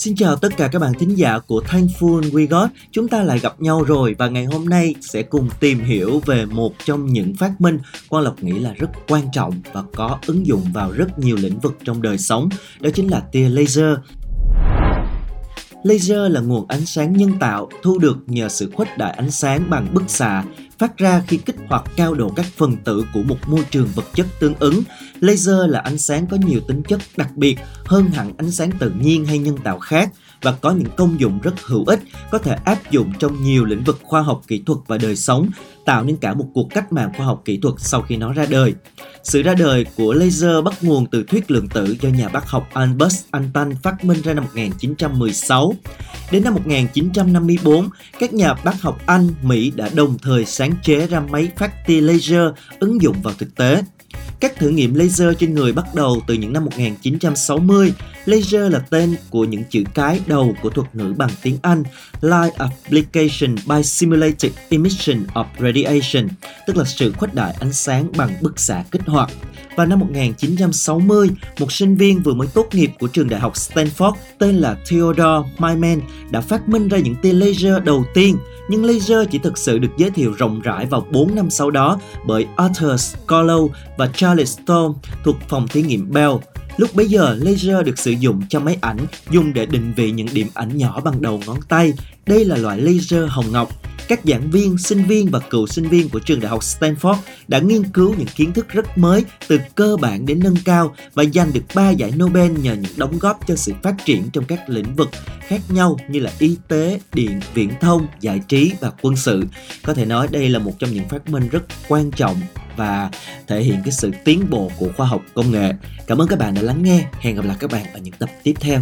Xin chào tất cả các bạn thính giả của Thankful We Got. Chúng ta lại gặp nhau rồi và ngày hôm nay sẽ cùng tìm hiểu về một trong những phát minh Quang Lộc nghĩ là rất quan trọng và có ứng dụng vào rất nhiều lĩnh vực trong đời sống. Đó chính là tia laser. Laser là nguồn ánh sáng nhân tạo, thu được nhờ sự khuếch đại ánh sáng bằng bức xạ phát ra khi kích hoạt cao độ các phần tử của một môi trường vật chất tương ứng. Laser là ánh sáng có nhiều tính chất đặc biệt hơn hẳn ánh sáng tự nhiên hay nhân tạo khác và có những công dụng rất hữu ích, có thể áp dụng trong nhiều lĩnh vực khoa học kỹ thuật và đời sống, tạo nên cả một cuộc cách mạng khoa học kỹ thuật sau khi nó ra đời. Sự ra đời của laser bắt nguồn từ thuyết lượng tử do nhà bác học Albert Einstein phát minh ra năm 1916. Đến năm 1954, các nhà bác học Anh, Mỹ đã đồng thời sáng chế ra máy phát tia laser ứng dụng vào thực tế. Các thử nghiệm laser trên người bắt đầu từ những năm 1960. Laser là tên của những chữ cái đầu của thuật ngữ bằng tiếng Anh Light Application by Simulated Emission of Radiation, tức là sự khuếch đại ánh sáng bằng bức xạ kích hoạt. Vào năm 1960, một sinh viên vừa mới tốt nghiệp của trường đại học Stanford tên là Theodore Myman đã phát minh ra những tia laser đầu tiên, nhưng laser chỉ thực sự được giới thiệu rộng rãi vào 4 năm sau đó bởi Arthur Scarlow và Charles Charles Stone thuộc phòng thí nghiệm Bell. Lúc bấy giờ, laser được sử dụng cho máy ảnh dùng để định vị những điểm ảnh nhỏ bằng đầu ngón tay. Đây là loại laser hồng ngọc các giảng viên, sinh viên và cựu sinh viên của trường đại học Stanford đã nghiên cứu những kiến thức rất mới từ cơ bản đến nâng cao và giành được 3 giải Nobel nhờ những đóng góp cho sự phát triển trong các lĩnh vực khác nhau như là y tế, điện, viễn thông, giải trí và quân sự. Có thể nói đây là một trong những phát minh rất quan trọng và thể hiện cái sự tiến bộ của khoa học công nghệ. Cảm ơn các bạn đã lắng nghe. Hẹn gặp lại các bạn ở những tập tiếp theo.